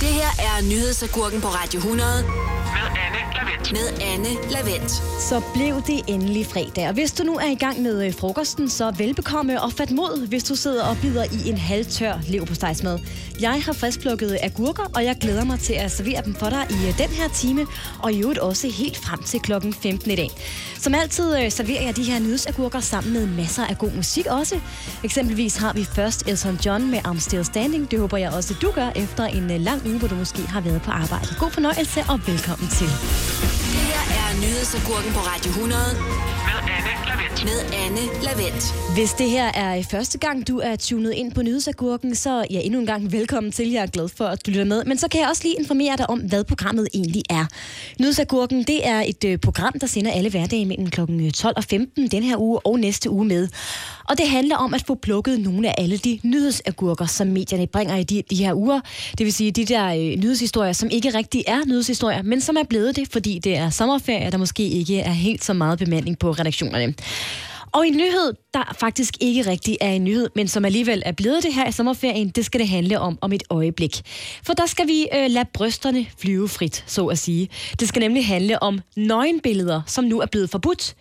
Det her er nyhedsagurken på Radio 100 med Anne Lavendt. med Anne Lavendt. Så blev det endelig fredag. Og hvis du nu er i gang med øh, frokosten, så velbekomme og fat mod, hvis du sidder og bider i en halvtør leverpostejsmad. Jeg har friskplukket agurker, og jeg glæder mig til at servere dem for dig i øh, den her time, og i øvrigt også helt frem til klokken 15 i dag. Som altid øh, serverer jeg de her nyhedsagurker sammen med masser af god musik også. Eksempelvis har vi først Elton John med I'm Still Standing. Det håber jeg også, du gør efter en lang uge, hvor du måske har været på arbejde. God fornøjelse og velkommen til. Det her er nyhedsagurken på Radio 100 Med Anne Lavendt. med Anne Lavendt. Hvis det her er første gang, du er tunet ind på Nyhedsagurken, så ja, endnu en gang velkommen til. Jeg er glad for, at du lytter med. Men så kan jeg også lige informere dig om, hvad programmet egentlig er. Nyhedsagurken, det er et øh, program, der sender alle hverdage mellem kl. 12 og 15 den her uge og næste uge med. Og det handler om at få plukket nogle af alle de nyhedsagurker, som medierne bringer i de, de her uger. Det vil sige de der øh, nyhedshistorier, som ikke rigtig er nyhedshistorier, men som er blevet det, fordi det er sommerferie, der måske ikke er helt så meget bemanding på redaktionerne. Og en nyhed, der faktisk ikke rigtig er en nyhed, men som alligevel er blevet det her i sommerferien, det skal det handle om om et øjeblik. For der skal vi øh, lade brysterne flyve frit, så at sige. Det skal nemlig handle om nøgenbilleder, som nu er blevet forbudt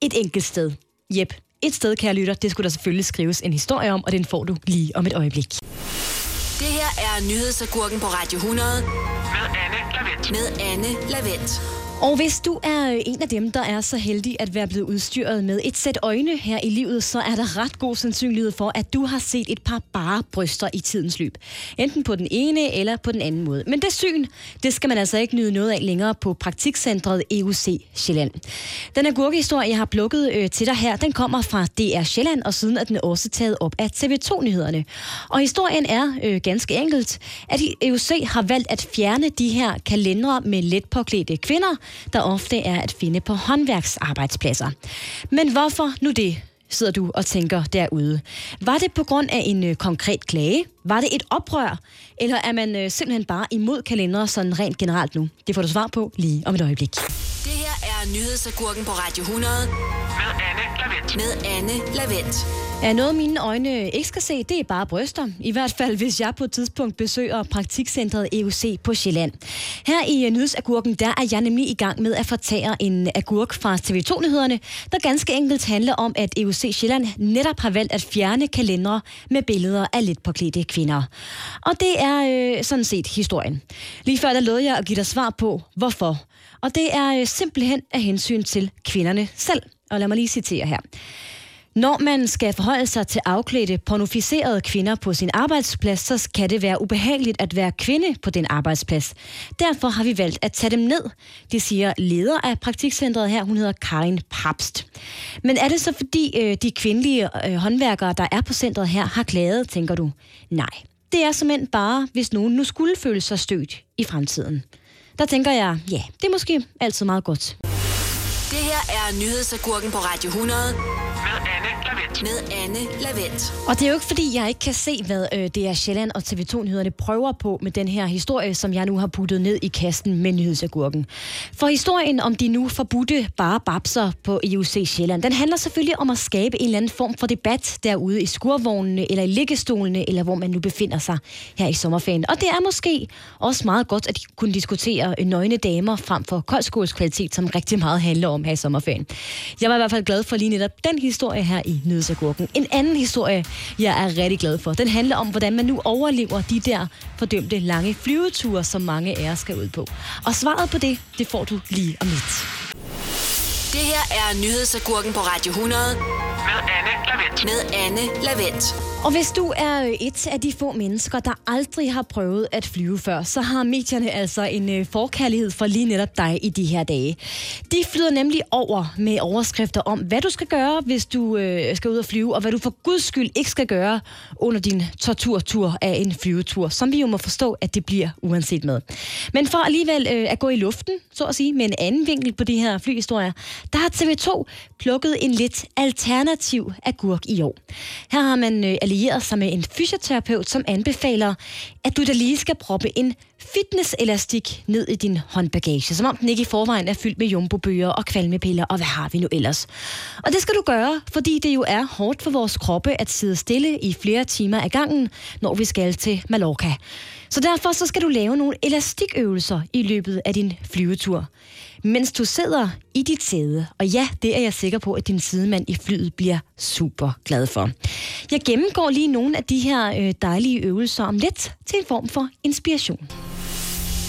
et enkelt sted. Jep, et sted, kære lytter, det skulle der selvfølgelig skrives en historie om, og den får du lige om et øjeblik. Det her er nyhedsagurken på Radio 100 Med Anne Lavendt. med Anne Lavendt. Og hvis du er øh, en af dem, der er så heldig at være blevet udstyret med et sæt øjne her i livet, så er der ret god sandsynlighed for, at du har set et par bare bryster i tidens løb. Enten på den ene eller på den anden måde. Men det syn, det skal man altså ikke nyde noget af længere på praktikcentret EUC Sjælland. Den agurkehistorie, jeg har plukket øh, til dig her, den kommer fra DR Sjælland, og siden er den også taget op af TV2-nyhederne. Og historien er øh, ganske enkelt, at EUC har valgt at fjerne de her kalendere med let påklædte kvinder, der ofte er at finde på håndværksarbejdspladser. Men hvorfor nu det? sidder du og tænker derude. Var det på grund af en øh, konkret klage? Var det et oprør? Eller er man øh, simpelthen bare imod kalendere sådan rent generelt nu? Det får du svar på lige om et øjeblik. Det her er nyhedsagurken på Radio 100 Med Anne Lavendt. med Anne Lavendt. Er noget mine øjne ikke skal se, det er bare bryster. I hvert fald, hvis jeg på et tidspunkt besøger praktikcentret EUC på Sjælland. Her i øh, Nyhedsagurken, der er jeg nemlig i gang med at fortære en agurk fra TV2-nyhederne, der ganske enkelt handler om, at EUC Sjælland netop har valgt at fjerne kalendere med billeder af lidt påklædte kvinder. Og det er øh, sådan set historien. Lige før der lovede jeg at give dig svar på, hvorfor. Og det er øh, simpelthen af hensyn til kvinderne selv. Og lad mig lige citere her. Når man skal forholde sig til afklædte, pornoficerede kvinder på sin arbejdsplads, så kan det være ubehageligt at være kvinde på den arbejdsplads. Derfor har vi valgt at tage dem ned. Det siger leder af praktikcentret her, hun hedder Karin Papst. Men er det så fordi øh, de kvindelige øh, håndværkere, der er på centret her, har klaget, tænker du? Nej. Det er simpelthen bare, hvis nogen nu skulle føle sig stødt i fremtiden. Der tænker jeg, ja, det er måske altid meget godt. Det er nyhedsagurken på Radio 100 Med Anne Lavendt. med Anne Lavendt. Og det er jo ikke, fordi jeg ikke kan se, hvad øh, det er Sjælland og TV2-nyhederne prøver på med den her historie, som jeg nu har puttet ned i kassen med nyhedsagurken. For historien om de nu forbudte bare babser på EUC Sjælland, den handler selvfølgelig om at skabe en eller anden form for debat derude i skurvognene, eller i liggestolene, eller hvor man nu befinder sig her i sommerferien. Og det er måske også meget godt at kunne diskutere nøgne damer frem for koldskålskvalitet, som rigtig meget handler om her i sommerferien. Jeg var i hvert fald glad for lige netop den historie her i Nyhedsagurken. En anden historie, jeg er rigtig glad for, den handler om, hvordan man nu overlever de der fordømte lange flyveture, som mange af os skal ud på. Og svaret på det, det får du lige om lidt. Det her er nyhedsagurken på Radio 100 Med Anne med Anne Lavendt. Og hvis du er et af de få mennesker, der aldrig har prøvet at flyve før, så har medierne altså en øh, forkærlighed for lige netop dig i de her dage. De flyder nemlig over med overskrifter om, hvad du skal gøre, hvis du øh, skal ud og flyve, og hvad du for guds skyld ikke skal gøre under din torturtur af en flyvetur, som vi jo må forstå, at det bliver uanset med. Men for alligevel øh, at gå i luften, så at sige, med en anden vinkel på de her flyhistorier, der har TV2 plukket en lidt alternativ agurk i år. Her har man øh, allieret sig med en fysioterapeut, som anbefaler, at du da lige skal proppe en fitnesselastik ned i din håndbagage, som om den ikke i forvejen er fyldt med jumbobøger og kvalmepiller, og hvad har vi nu ellers? Og det skal du gøre, fordi det jo er hårdt for vores kroppe at sidde stille i flere timer ad gangen, når vi skal til Mallorca. Så derfor så skal du lave nogle elastikøvelser i løbet af din flyvetur. Mens du sidder i dit sæde, og ja, det er jeg sikker på, at din sidemand i flyet bliver super glad for. Jeg gennemgår lige nogle af de her øh, dejlige øvelser om lidt til en form for inspiration.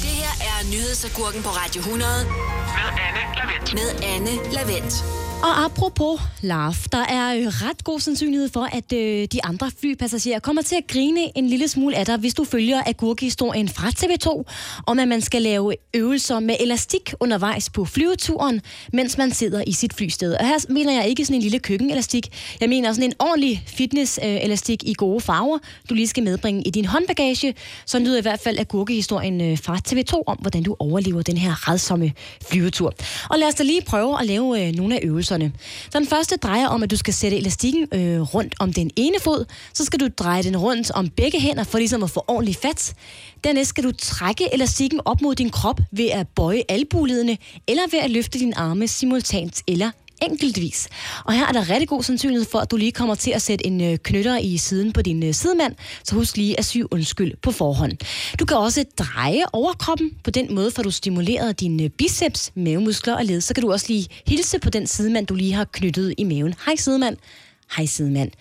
Det her er nyhedsagurken på Radio 100 Med Anne Lavendt. med Anne Lavendt. Og apropos laugh, der er øh, ret god sandsynlighed for, at øh, de andre flypassagerer kommer til at grine en lille smule af dig, hvis du følger agurkehistorien fra TV2, om at man skal lave øvelser med elastik undervejs på flyveturen, mens man sidder i sit flysted. Og her mener jeg ikke sådan en lille køkkenelastik. Jeg mener sådan en ordentlig fitnesselastik øh, i gode farver, du lige skal medbringe i din håndbagage. Så lyder i hvert fald agurkehistorien øh, fra TV2 om, hvordan du overlever den her redsomme flyvetur. Og lad os da lige prøve at lave øh, nogle af øvelserne. Så den første drejer om, at du skal sætte elastikken øh, rundt om den ene fod. Så skal du dreje den rundt om begge hænder, for ligesom at få ordentlig fat. Dernæst skal du trække elastikken op mod din krop ved at bøje albuledene, eller ved at løfte dine arme simultant eller enkeltvis. Og her er der rigtig god sandsynlighed for, at du lige kommer til at sætte en øh, knytter i siden på din øh, sidemand, så husk lige at sy undskyld på forhånd. Du kan også dreje overkroppen på den måde, for du stimuleret dine øh, biceps, mavemuskler og led. Så kan du også lige hilse på den sidemand, du lige har knyttet i maven. Hej sidemand. Hej sidemand.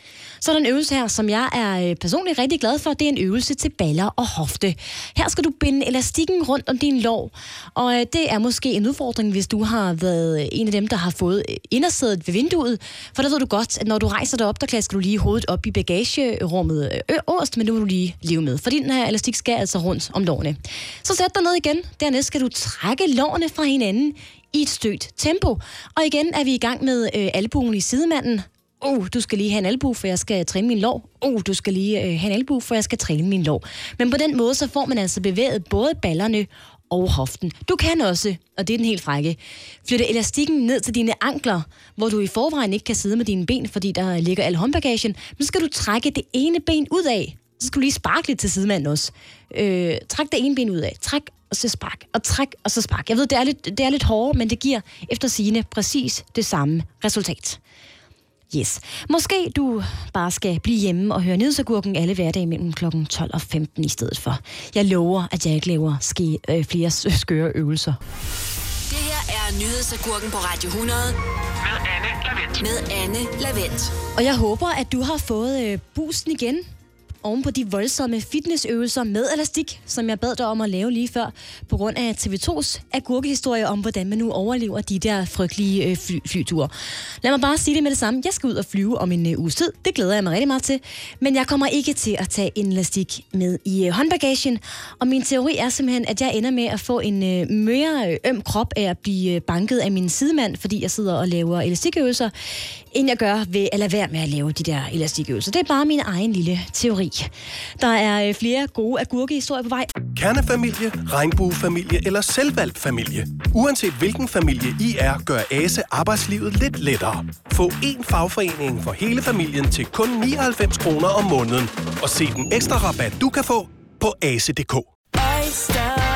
Så er der en øvelse her, som jeg er øh, personligt rigtig glad for. Det er en øvelse til baller og hofte. Her skal du binde elastikken rundt om din lår. Og øh, det er måske en udfordring, hvis du har været øh, en af dem, der har fået indersædet ved vinduet. For der ved du godt, at når du rejser dig op, der klasker du lige hovedet op i bagagerummet øverst, men nu må du lige leve med. For den her elastik skal altså rundt om lårene. Så sæt dig ned igen. Dernæst skal du trække lårene fra hinanden i et stødt tempo. Og igen er vi i gang med øh, albuen i sidemanden. Oh, du skal lige have en albu, for jeg skal træne min lår. Oh, du skal lige øh, have en albu, for jeg skal træne min lår. Men på den måde, så får man altså bevæget både ballerne og hoften. Du kan også, og det er den helt frække, flytte elastikken ned til dine ankler, hvor du i forvejen ikke kan sidde med dine ben, fordi der ligger al håndbagagen. Men så skal du trække det ene ben ud af. Så skal du lige sparke lidt til sidemanden også. Øh, træk det ene ben ud af. Træk og så spark, og træk, og så spark. Jeg ved, det er lidt, det er lidt hårdere, men det giver efter sigende præcis det samme resultat. Yes. Måske du bare skal blive hjemme og høre nyhedsagurken alle hverdage mellem kl. 12 og 15 i stedet for. Jeg lover, at jeg ikke laver ske, øh, flere skøre øvelser. Det her er nyhedsagurken på Radio 100 Med Anne Lavendt. med Anne Lavendt. Og jeg håber, at du har fået øh, boosten igen oven på de voldsomme fitnessøvelser med elastik, som jeg bad dig om at lave lige før, på grund af TV2's agurkehistorie om, hvordan man nu overlever de der frygtelige øh, fly, flyture. Lad mig bare sige det med det samme. Jeg skal ud og flyve om en øh, uges tid. Det glæder jeg mig rigtig meget til. Men jeg kommer ikke til at tage en elastik med i øh, håndbagagen. Og min teori er simpelthen, at jeg ender med at få en øh, mere øh, øm krop af at blive øh, banket af min sidemand, fordi jeg sidder og laver elastikøvelser, end jeg gør ved at lade være med at lave de der elastikøvelser. Det er bare min egen lille teori. Der er øh, flere gode agurkehistorier på vej. Kernefamilie, regnbuefamilie eller selvvalgt familie. Uanset hvilken familie I er, gør ASE arbejdslivet lidt lettere. Få én fagforening for hele familien til kun 99 kroner om måneden. Og se den ekstra rabat, du kan få på ase.dk. Oyster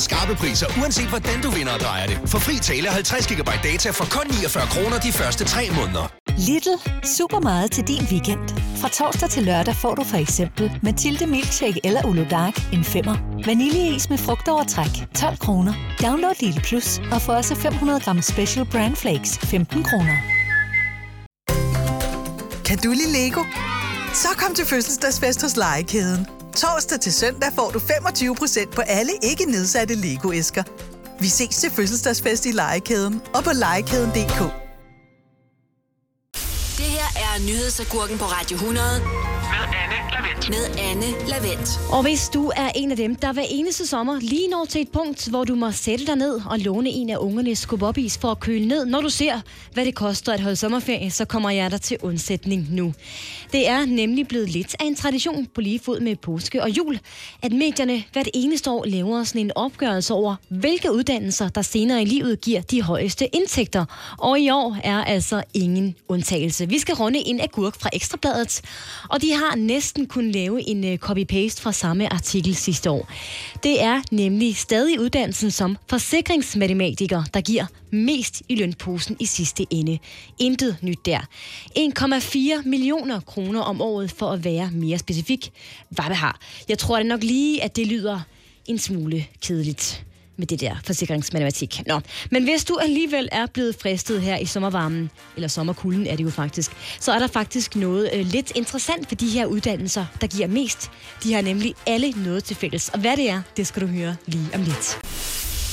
skarpe priser, uanset hvordan du vinder og drejer det. For fri tale 50 GB data for kun 49 kroner de første 3 måneder. Lidl. Super meget til din weekend. Fra torsdag til lørdag får du for eksempel Mathilde Milkshake eller Ulo Dark en femmer. Vaniljeis med frugtovertræk 12 kroner. Download Lidl Plus og få også 500 gram Special Brand Flakes 15 kroner. Kan du lide Lego? Så kom til fødselsdagsfest hos Legekæden. Torsdag til søndag får du 25% på alle ikke nedsatte Lego-æsker. Vi ses til fødselsdagsfest i Legekæden og på legekæden.dk. Det her er nyhedsagurken på Radio 100 med Anne Lavendt. Og hvis du er en af dem, der hver eneste sommer lige når til et punkt, hvor du må sætte dig ned og låne en af ungernes skubobis for at køle ned, når du ser, hvad det koster at holde sommerferie, så kommer jeg der til undsætning nu. Det er nemlig blevet lidt af en tradition på lige fod med påske og jul, at medierne hvert eneste år laver sådan en opgørelse over, hvilke uddannelser, der senere i livet giver de højeste indtægter. Og i år er altså ingen undtagelse. Vi skal runde en agurk fra Ekstrabladet, og de har næsten kun lave en øh, copy-paste fra samme artikel sidste år. Det er nemlig stadig uddannelsen som forsikringsmatematiker, der giver mest i lønposen i sidste ende. Intet nyt der. 1,4 millioner kroner om året for at være mere specifik. Hvad det har. Jeg tror det nok lige, at det lyder en smule kedeligt med det der forsikringsmatematik. Nå, men hvis du alligevel er blevet fristet her i sommervarmen, eller sommerkulden er det jo faktisk, så er der faktisk noget øh, lidt interessant ved de her uddannelser, der giver mest. De har nemlig alle noget til fælles. Og hvad det er, det skal du høre lige om lidt.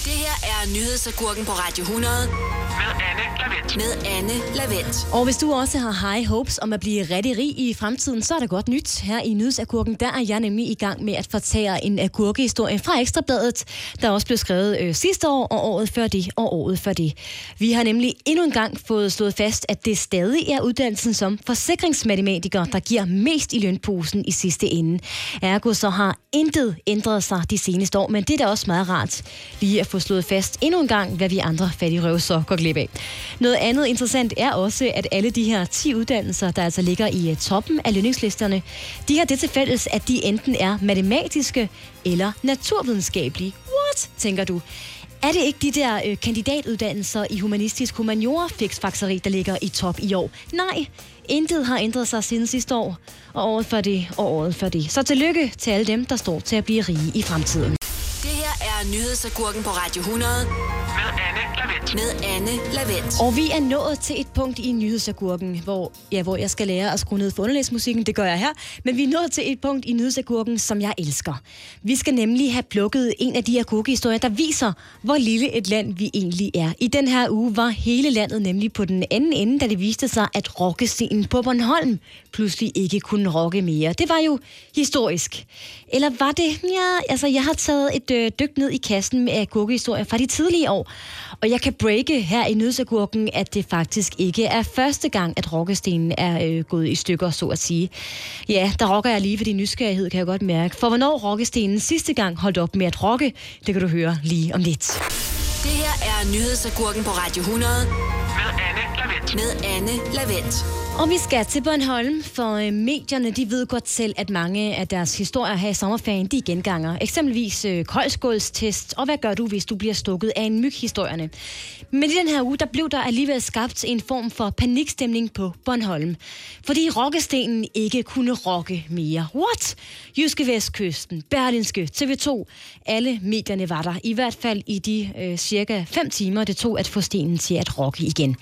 Det her er nyhedsagurken på Radio 100 Med Anne Lavendt. med Anne Lavendt. Og hvis du også har high hopes om at blive rigtig rig i fremtiden, så er det godt nyt. Her i Nyhedsagurken, der er jeg nemlig i gang med at fortære en agurkehistorie fra Ekstrabladet, der også blev skrevet øh, sidste år, og året før det, og året før det. Vi har nemlig endnu en gang fået slået fast, at det stadig er uddannelsen som forsikringsmatematiker, der giver mest i lønposen i sidste ende. Ergo så har intet ændret sig de seneste år, men det er da også meget rart lige at få slået fast endnu en gang, hvad vi andre fattige røv så går glip af. Noget andet interessant er også, at alle de her 10 uddannelser, der altså ligger i øh, toppen af lønningslisterne, de har det til fælles, at de enten er matematiske eller naturvidenskabelige. What, tænker du? Er det ikke de der øh, kandidatuddannelser i humanistisk humaniora fiksfakseri, der ligger i top i år? Nej, intet har ændret sig siden sidste år, og året før det, og året før det. Så tillykke til alle dem, der står til at blive rige i fremtiden. Det her er nyhedsagurken på Radio 100 Med Anne med Anne Lavendt. Og vi er nået til et punkt i nyhedsagurken, hvor, ja, hvor jeg skal lære at skrue ned for underlægsmusikken. Det gør jeg her. Men vi er nået til et punkt i nyhedsagurken, som jeg elsker. Vi skal nemlig have plukket en af de agurkehistorier, der viser, hvor lille et land vi egentlig er. I den her uge var hele landet nemlig på den anden ende, da det viste sig, at rockescenen på Bornholm pludselig ikke kunne rocke mere. Det var jo historisk. Eller var det? Ja, altså jeg har taget et øh, dyk ned i kassen med agurkehistorier fra de tidlige år. Og jeg kan breake her i nødsagurken, at det faktisk ikke er første gang, at rockestenen er øh, gået i stykker, så at sige. Ja, der rocker jeg lige, fordi nysgerrighed kan jeg godt mærke. For hvornår rockestenen sidste gang holdt op med at rocke, det kan du høre lige om lidt. Det her er nyhedsagurken på Radio 100 med Anne Lavendt. med Anne Lavendt. Og vi skal til Bornholm, for øh, medierne de ved godt selv, at mange af deres historier her i sommerferien, de er genganger. Eksempelvis øh, koldskålstest, og hvad gør du, hvis du bliver stukket af en myg historierne. Men i den her uge, der blev der alligevel skabt en form for panikstemning på Bornholm. Fordi rockestenen ikke kunne rocke mere. What? Jyske Vestkysten, Berlinske, TV2, alle medierne var der. I hvert fald i de øh, cirka 5 timer, det tog at få stenen til at rocke igen.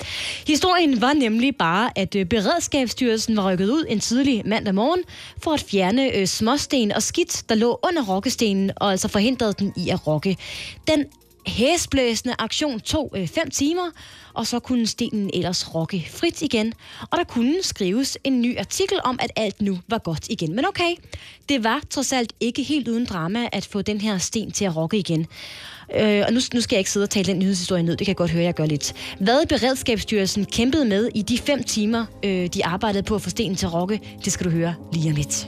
Historien var nemlig bare, at øh, Beredskabsstyrelsen var rykket ud en tidlig mandag morgen for at fjerne øh, småsten og skidt, der lå under rokkestenen, og altså forhindrede den i at rokke. Den hæsblæsende aktion tog 5 øh, timer, og så kunne stenen ellers rocke frit igen. Og der kunne skrives en ny artikel om, at alt nu var godt igen. Men okay, det var trods alt ikke helt uden drama at få den her sten til at rocke igen. Øh, og nu, nu skal jeg ikke sidde og tale den nyhedshistorie ned, det kan jeg godt høre, jeg gør lidt. Hvad Beredskabsstyrelsen kæmpede med i de fem timer, øh, de arbejdede på at få stenen til at rocke, det skal du høre lige om lidt.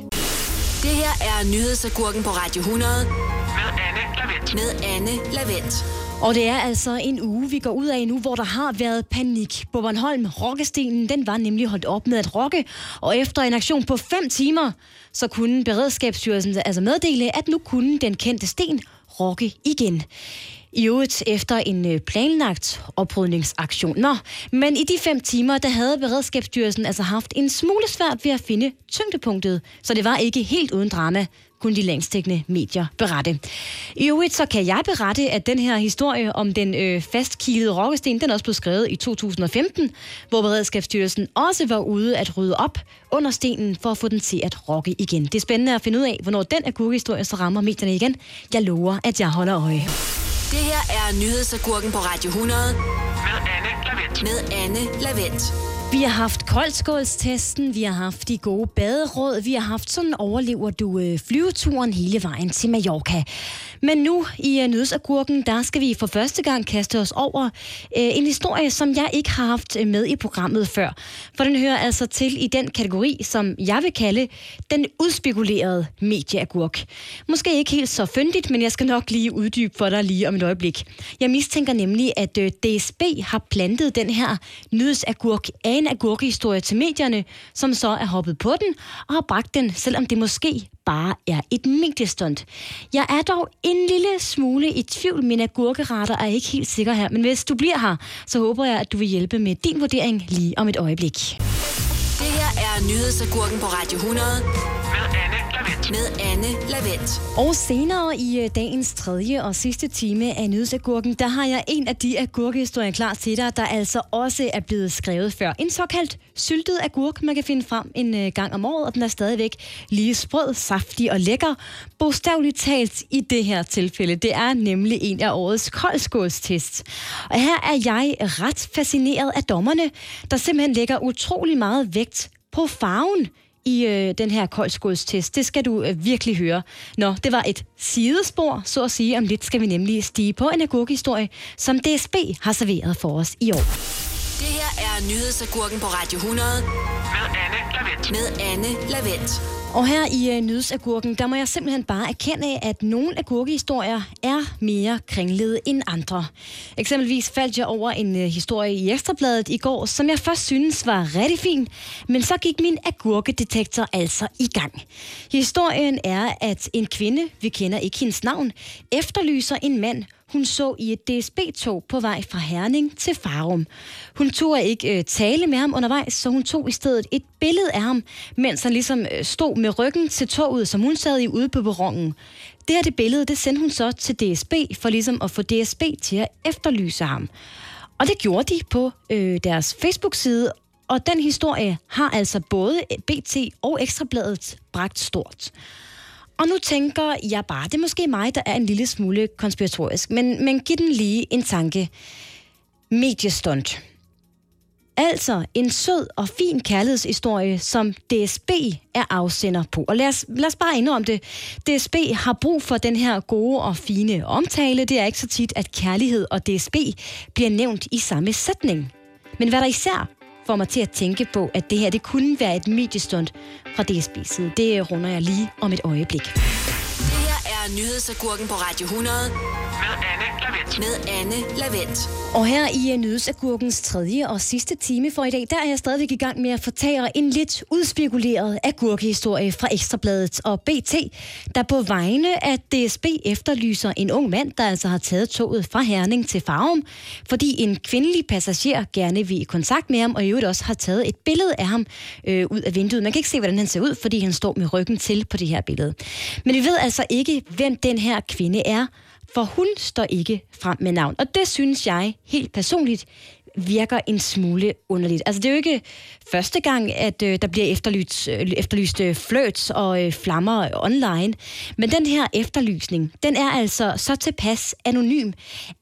Det her er nyhedsagurken på Radio 100 Med Anne med Anne Lavendt. Og det er altså en uge, vi går ud af nu, hvor der har været panik på Bornholm. Rockestenen, den var nemlig holdt op med at rokke. og efter en aktion på 5 timer, så kunne Beredskabsstyrelsen altså meddele, at nu kunne den kendte sten rokke igen. I øvrigt efter en øh, planlagt oprydningsaktion. Nå, men i de fem timer, der havde Beredskabsstyrelsen altså haft en smule svært ved at finde tyngdepunktet, så det var ikke helt uden drama, kunne de længstækkende medier berette. I øvrigt så kan jeg berette, at den her historie om den øh, fastkilede rokkesten, den også blev skrevet i 2015, hvor Beredskabsstyrelsen også var ude at rydde op under stenen for at få den til at rokke igen. Det er spændende at finde ud af, hvornår den agurkehistorie så rammer medierne igen. Jeg lover, at jeg holder øje. Det her er nyhedsagurken på Radio 100 Med Anne Lavendt med Anne Lavendt. Vi har haft koldskålstesten, vi har haft de gode baderåd, vi har haft sådan overlever du øh, flyveturen hele vejen til Mallorca. Men nu i uh, nyhedsagurken, der skal vi for første gang kaste os over uh, en historie, som jeg ikke har haft øh, med i programmet før. For den hører altså til i den kategori, som jeg vil kalde den udspekulerede medieagurk. Måske ikke helt så fyndigt, men jeg skal nok lige uddybe for dig lige om et øjeblik. Jeg mistænker nemlig, at uh, DSB har plantet den her nyhedsagurk af en agurkehistorie til medierne, som så er hoppet på den og har bragt den, selvom det måske bare er et mediestunt. Jeg er dog en lille smule i tvivl. Min agurkeretter er ikke helt sikker her, men hvis du bliver her, så håber jeg, at du vil hjælpe med din vurdering lige om et øjeblik. Det her er nyhedsagurken på Radio 100 Med Anne Lavendt. med Anne Lavendt. Og senere i øh, dagens tredje og sidste time af Nyhedsagurken, der har jeg en af de agurkehistorier klar til dig, der altså også er blevet skrevet før. En såkaldt syltet agurk, man kan finde frem en øh, gang om året, og den er stadigvæk lige sprød, saftig og lækker. Bogstaveligt talt i det her tilfælde. Det er nemlig en af årets koldskålstest. Og her er jeg ret fascineret af dommerne, der simpelthen lægger utrolig meget vægt på farven i øh, den her koldskålstest. Det skal du øh, virkelig høre. Nå, det var et sidespor, så at sige. Om lidt skal vi nemlig stige på en agurkehistorie, som DSB har serveret for os i år. Det her er nyhedsagurken på Radio 100 Med Anne Lavendt. med Anne Lavendt. Og her i øh, Nyhedsagurken, der må jeg simpelthen bare erkende, at nogle agurkehistorier er mere kringlede end andre. Eksempelvis faldt jeg over en øh, historie i Ekstrabladet i går, som jeg først synes var rigtig fin, men så gik min agurkedetektor altså i gang. Historien er, at en kvinde, vi kender ikke hendes navn, efterlyser en mand, hun så i et DSB-tog på vej fra Herning til Farum. Hun tog ikke øh, tale med ham undervejs, så hun tog i stedet et billede af ham, mens han ligesom øh, stod med ryggen til toget, som hun sad i ude på perronen. Det her det billede, det sendte hun så til DSB, for ligesom at få DSB til at efterlyse ham. Og det gjorde de på øh, deres Facebook-side, og den historie har altså både BT og Ekstrabladet bragt stort. Og nu tænker jeg bare, det er måske mig, der er en lille smule konspiratorisk, men, men giv den lige en tanke. Mediestunt. Altså en sød og fin kærlighedshistorie, som DSB er afsender på. Og lad os, lad os bare indrømme det. DSB har brug for den her gode og fine omtale. Det er ikke så tit, at kærlighed og DSB bliver nævnt i samme sætning. Men hvad der især får mig til at tænke på, at det her det kunne være et mediestunt fra DSB's side, det runder jeg lige om et øjeblik. Det her er nyhedsagurken på Radio 100 Med Anne Lavendt. med Anne Lavendt. Og her i uh, Nyhedsagurkens tredje og sidste time for i dag, der er jeg stadigvæk i gang med at fortælle en lidt udspekuleret agurkehistorie fra Ekstrabladet og BT, der på vegne af DSB efterlyser en ung mand, der altså har taget toget fra Herning til Farum, fordi en kvindelig passager gerne vil i kontakt med ham, og i øvrigt også har taget et billede af ham øh, ud af vinduet. Man kan ikke se, hvordan han ser ud, fordi han står med ryggen til på det her billede. Men vi ved altså ikke, hvem den her kvinde er, for hun står ikke frem med navn. Og det synes jeg helt personligt virker en smule underligt. Altså det er jo ikke første gang, at øh, der bliver efterlyst, øh, efterlyst øh, flirts og øh, flammer online. Men den her efterlysning, den er altså så tilpas anonym,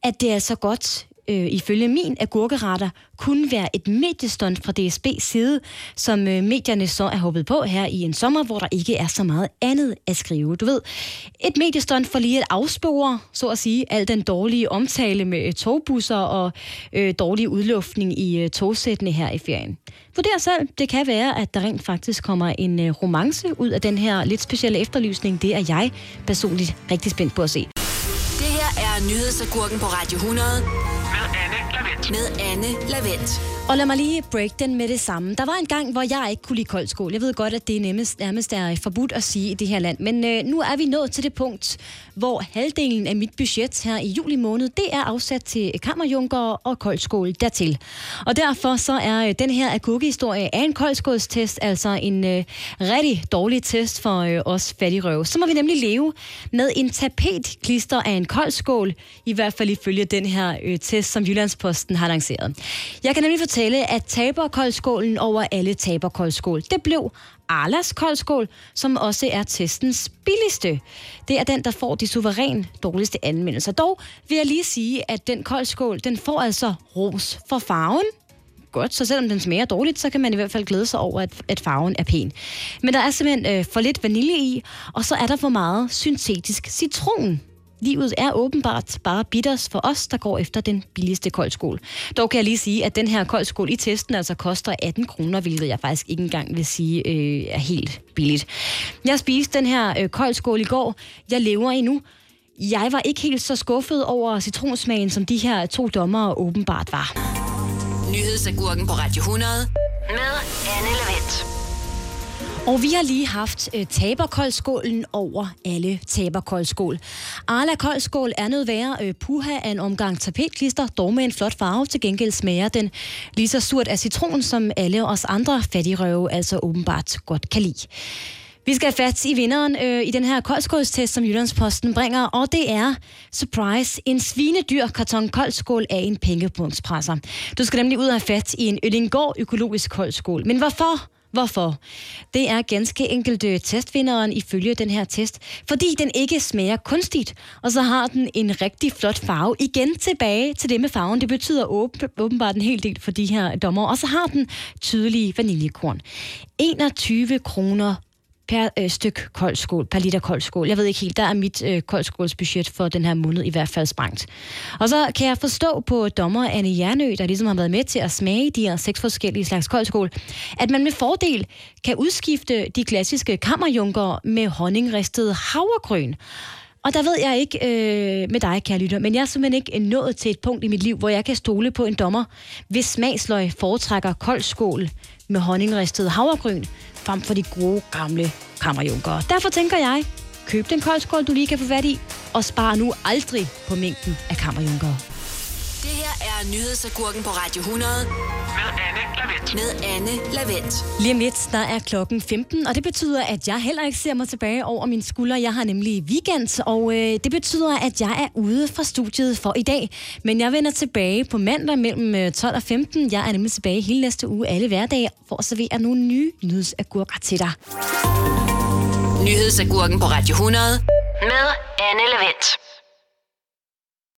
at det er så godt øh, ifølge min agurkeretter kunne være et mediestunt fra DSB's side, som øh, medierne så er hoppet på her i en sommer, hvor der ikke er så meget andet at skrive. Du ved, et mediestunt for lige at afspore, så at sige, al den dårlige omtale med øh, togbusser og øh, dårlig udluftning i øh, togsættene her i ferien. Vurder selv, det kan være, at der rent faktisk kommer en øh, romance ud af den her lidt specielle efterlysning. Det er jeg personligt rigtig spændt på at se. Det her er nyhedsagurken på Radio 100 med Anne Lavendt. Og lad mig lige break den med det samme. Der var en gang, hvor jeg ikke kunne lide kold skål. Jeg ved godt, at det nærmest, nærmest er forbudt at sige i det her land. Men øh, nu er vi nået til det punkt, hvor halvdelen af mit budget her i juli måned, det er afsat til kammerjunker og kold skål dertil. Og derfor så er øh, den her akukkehistorie af en koldskålstest altså en øh, rigtig dårlig test for øh, os fattigrøve. Så må vi nemlig leve med en tapetklister af en kold skål, i hvert fald ifølge den her øh, test, som Jyllandsposten har lanceret. Jeg kan nemlig fortælle, at taberkoldskålen over alle taberkoldskål, det blev Arlas koldskål, som også er testens billigste. Det er den, der får de suveræn dårligste anmeldelser. Dog vil jeg lige sige, at den koldskål, den får altså ros for farven, godt, så selvom den smager dårligt, så kan man i hvert fald glæde sig over, at, at farven er pæn. Men der er simpelthen øh, for lidt vanilje i, og så er der for meget syntetisk citron. Livet er åbenbart bare bitters for os, der går efter den billigste koldskål. Dog kan jeg lige sige, at den her koldskål i testen altså koster 18 kroner, hvilket jeg faktisk ikke engang vil sige øh, er helt billigt. Jeg spiste den her øh, koldskål i går. Jeg lever endnu. Jeg var ikke helt så skuffet over citronsmagen, som de her to dommere åbenbart var. Nyhedsagurken på Radio 100 med Anne Lavendt. Og vi har lige haft øh, taberkoldskålen over alle taberkoldskål. Arla koldskål er noget værre øh, puha af en omgang tapetklister, dog med en flot farve. Til gengæld smager den lige så surt af citron, som alle os andre fattigrøve altså åbenbart godt kan lide. Vi skal have fat i vinderen øh, i den her koldskålstest, som Jyllandsposten bringer, og det er, surprise, en svinedyr karton koldskål af en pengepunktspresser. Du skal nemlig ud og have fat i en Øllingård økologisk koldskål. Men hvorfor? Hvorfor? Det er ganske enkelt testvinderen ifølge den her test, fordi den ikke smager kunstigt, og så har den en rigtig flot farve. Igen tilbage til det med farven. Det betyder åbenbart en hel del for de her dommer. Og så har den tydelige vaniljekorn. 21 kroner per øh, styk koldskål, per liter koldskål. Jeg ved ikke helt, der er mit øh, koldskålsbudget for den her måned i hvert fald sprængt. Og så kan jeg forstå på dommer Anne Jernø, der ligesom har været med til at smage de her seks forskellige slags koldskål, at man med fordel kan udskifte de klassiske kammerjunker med honningristet havregryn. Og der ved jeg ikke øh, med dig, kære lytter, men jeg er simpelthen ikke nået til et punkt i mit liv, hvor jeg kan stole på en dommer, hvis smagsløg foretrækker koldskål med honningristet havregryn, frem for de gode gamle kammerjunker. Derfor tænker jeg, køb den koldskål, du lige kan få fat i, og spar nu aldrig på mængden af kammerjunker. Det her er Nyhedsagurken på Radio 100 Med Anne Lavendt. med Anne Lavendt. Lige om lidt, der er klokken 15, og det betyder, at jeg heller ikke ser mig tilbage over mine skuldre. Jeg har nemlig weekend, og øh, det betyder, at jeg er ude fra studiet for i dag. Men jeg vender tilbage på mandag mellem øh, 12 og 15. Jeg er nemlig tilbage hele næste uge, alle hverdage, for at servere nogle nye nyhedsagurker til dig. Nyhedsagurken på Radio 100 med Anne Lavendt.